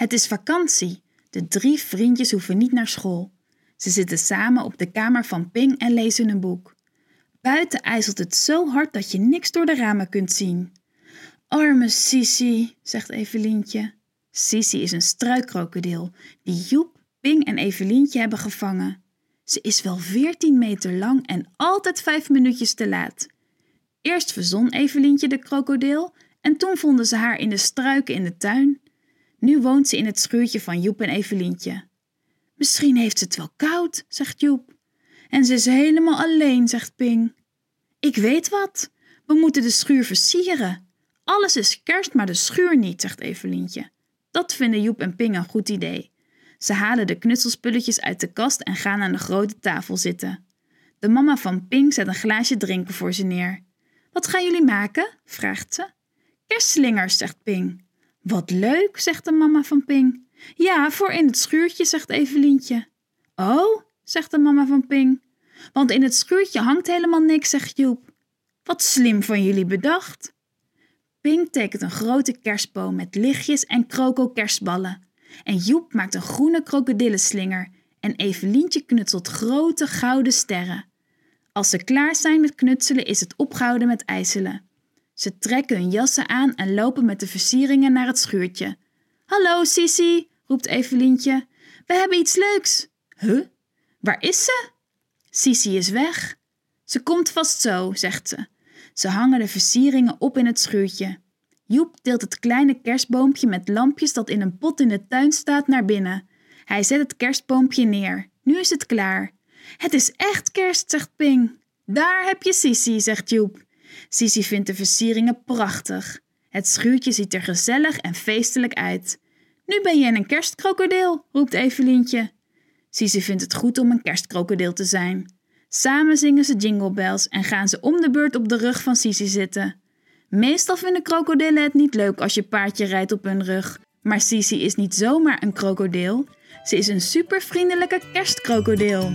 Het is vakantie. De drie vriendjes hoeven niet naar school. Ze zitten samen op de kamer van Ping en lezen een boek. Buiten ijzelt het zo hard dat je niks door de ramen kunt zien. Arme Sissy, zegt Evelientje. Sissy is een struikkrokodil die Joep, Ping en Evelientje hebben gevangen. Ze is wel veertien meter lang en altijd vijf minuutjes te laat. Eerst verzon Evelientje de krokodil en toen vonden ze haar in de struiken in de tuin. Nu woont ze in het schuurtje van Joep en Evelientje. Misschien heeft ze het wel koud, zegt Joep. En ze is helemaal alleen, zegt Ping. Ik weet wat. We moeten de schuur versieren. Alles is kerst, maar de schuur niet, zegt Evelientje. Dat vinden Joep en Ping een goed idee. Ze halen de knutselspulletjes uit de kast en gaan aan de grote tafel zitten. De mama van Ping zet een glaasje drinken voor ze neer. Wat gaan jullie maken? vraagt ze. Kerstslingers, zegt Ping. Wat leuk, zegt de mama van Ping. Ja, voor in het schuurtje, zegt Evelientje. Oh, zegt de mama van Ping. Want in het schuurtje hangt helemaal niks, zegt Joep. Wat slim van jullie bedacht. Ping tekent een grote kerstboom met lichtjes en kroko-kerstballen. En Joep maakt een groene krokodillenslinger en Evelientje knutselt grote gouden sterren. Als ze klaar zijn met knutselen is het opgehouden met ijselen. Ze trekken hun jassen aan en lopen met de versieringen naar het schuurtje. Hallo, Sissy, roept Evelientje. We hebben iets leuks. Huh? Waar is ze? Sissy is weg. Ze komt vast zo, zegt ze. Ze hangen de versieringen op in het schuurtje. Joep deelt het kleine kerstboompje met lampjes dat in een pot in de tuin staat naar binnen. Hij zet het kerstboompje neer. Nu is het klaar. Het is echt kerst, zegt Ping. Daar heb je Sissy, zegt Joep. Sissy vindt de versieringen prachtig. Het schuurtje ziet er gezellig en feestelijk uit. Nu ben je een kerstkrokodil, roept Evelientje. Sissy vindt het goed om een kerstkrokodil te zijn. Samen zingen ze jingle bells en gaan ze om de beurt op de rug van Sissy zitten. Meestal vinden krokodillen het niet leuk als je paardje rijdt op hun rug. Maar Sissy is niet zomaar een krokodil. Ze is een supervriendelijke kerstkrokodil.